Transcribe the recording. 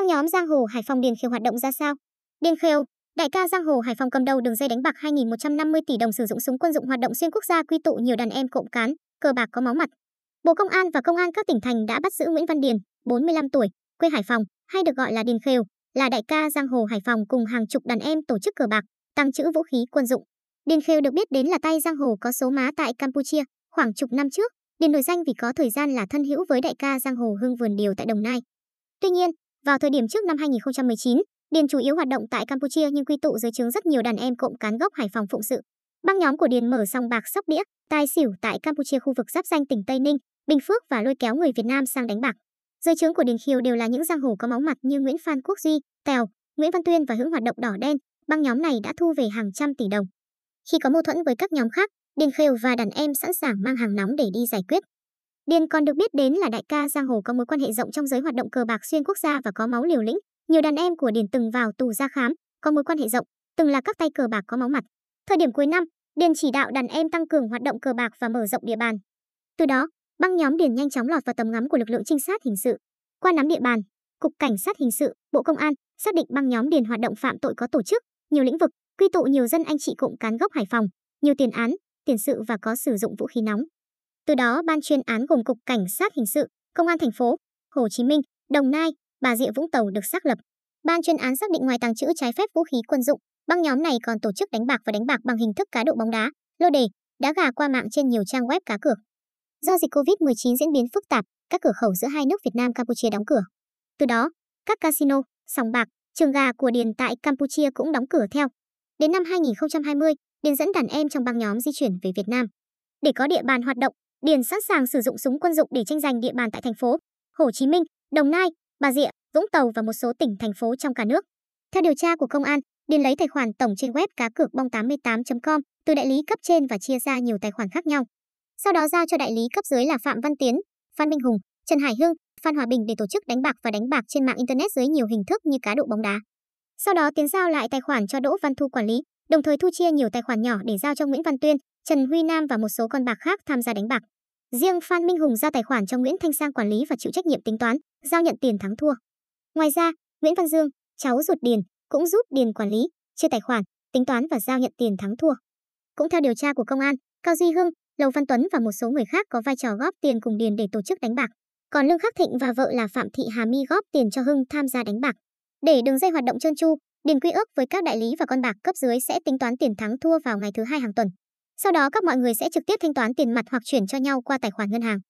Băng nhóm giang hồ Hải Phòng Điền Khiêu hoạt động ra sao? Điền Khiêu, đại ca giang hồ Hải Phòng cầm đầu đường dây đánh bạc 2.150 tỷ đồng sử dụng súng quân dụng hoạt động xuyên quốc gia quy tụ nhiều đàn em cộng cán, cờ bạc có máu mặt. Bộ Công an và Công an các tỉnh thành đã bắt giữ Nguyễn Văn Điền, 45 tuổi, quê Hải Phòng, hay được gọi là Điền Khêu, là đại ca giang hồ Hải Phòng cùng hàng chục đàn em tổ chức cờ bạc, tăng trữ vũ khí quân dụng. Điền Khêu được biết đến là tay giang hồ có số má tại Campuchia, khoảng chục năm trước, Điền nổi danh vì có thời gian là thân hữu với đại ca giang hồ Hưng Vườn Điều tại Đồng Nai. Tuy nhiên, vào thời điểm trước năm 2019, Điền chủ yếu hoạt động tại Campuchia nhưng quy tụ dưới trướng rất nhiều đàn em cộng cán gốc Hải Phòng phụng sự. Băng nhóm của Điền mở sòng bạc sóc đĩa, tài xỉu tại Campuchia khu vực giáp danh tỉnh Tây Ninh, Bình Phước và lôi kéo người Việt Nam sang đánh bạc. Dưới trướng của Điền Khiêu đều là những giang hồ có máu mặt như Nguyễn Phan Quốc Duy, Tèo, Nguyễn Văn Tuyên và hưởng hoạt động đỏ đen, băng nhóm này đã thu về hàng trăm tỷ đồng. Khi có mâu thuẫn với các nhóm khác, Điền Khêu và đàn em sẵn sàng mang hàng nóng để đi giải quyết. Điền còn được biết đến là đại ca giang hồ có mối quan hệ rộng trong giới hoạt động cờ bạc xuyên quốc gia và có máu liều lĩnh. Nhiều đàn em của Điền từng vào tù ra khám, có mối quan hệ rộng, từng là các tay cờ bạc có máu mặt. Thời điểm cuối năm, Điền chỉ đạo đàn em tăng cường hoạt động cờ bạc và mở rộng địa bàn. Từ đó, băng nhóm Điền nhanh chóng lọt vào tầm ngắm của lực lượng trinh sát hình sự. Qua nắm địa bàn, Cục Cảnh sát hình sự, Bộ Công an xác định băng nhóm Điền hoạt động phạm tội có tổ chức, nhiều lĩnh vực, quy tụ nhiều dân anh chị cộng cán gốc Hải Phòng, nhiều tiền án, tiền sự và có sử dụng vũ khí nóng. Từ đó, ban chuyên án gồm Cục Cảnh sát hình sự, Công an thành phố Hồ Chí Minh, Đồng Nai, Bà Rịa Vũng Tàu được xác lập. Ban chuyên án xác định ngoài tàng trữ trái phép vũ khí quân dụng, băng nhóm này còn tổ chức đánh bạc và đánh bạc bằng hình thức cá độ bóng đá, lô đề, đá gà qua mạng trên nhiều trang web cá cược. Do dịch Covid-19 diễn biến phức tạp, các cửa khẩu giữa hai nước Việt Nam Campuchia đóng cửa. Từ đó, các casino, sòng bạc, trường gà của Điền tại Campuchia cũng đóng cửa theo. Đến năm 2020, Điền dẫn đàn em trong băng nhóm di chuyển về Việt Nam. Để có địa bàn hoạt động, Điền sẵn sàng sử dụng súng quân dụng để tranh giành địa bàn tại thành phố Hồ Chí Minh, Đồng Nai, Bà Rịa, Vũng Tàu và một số tỉnh thành phố trong cả nước. Theo điều tra của công an, Điền lấy tài khoản tổng trên web cá cược bong88.com từ đại lý cấp trên và chia ra nhiều tài khoản khác nhau. Sau đó giao cho đại lý cấp dưới là Phạm Văn Tiến, Phan Minh Hùng, Trần Hải Hưng, Phan Hòa Bình để tổ chức đánh bạc và đánh bạc trên mạng internet dưới nhiều hình thức như cá độ bóng đá. Sau đó Tiến giao lại tài khoản cho Đỗ Văn Thu quản lý, đồng thời thu chia nhiều tài khoản nhỏ để giao cho Nguyễn Văn Tuyên, Trần Huy Nam và một số con bạc khác tham gia đánh bạc. Riêng Phan Minh Hùng giao tài khoản cho Nguyễn Thanh Sang quản lý và chịu trách nhiệm tính toán, giao nhận tiền thắng thua. Ngoài ra, Nguyễn Văn Dương, cháu ruột Điền, cũng giúp Điền quản lý, chia tài khoản, tính toán và giao nhận tiền thắng thua. Cũng theo điều tra của công an, Cao Duy Hưng, Lầu Văn Tuấn và một số người khác có vai trò góp tiền cùng Điền để tổ chức đánh bạc. Còn Lương Khắc Thịnh và vợ là Phạm Thị Hà My góp tiền cho Hưng tham gia đánh bạc. Để đường dây hoạt động trơn tru, Điền quy ước với các đại lý và con bạc cấp dưới sẽ tính toán tiền thắng thua vào ngày thứ hai hàng tuần. Sau đó các mọi người sẽ trực tiếp thanh toán tiền mặt hoặc chuyển cho nhau qua tài khoản ngân hàng.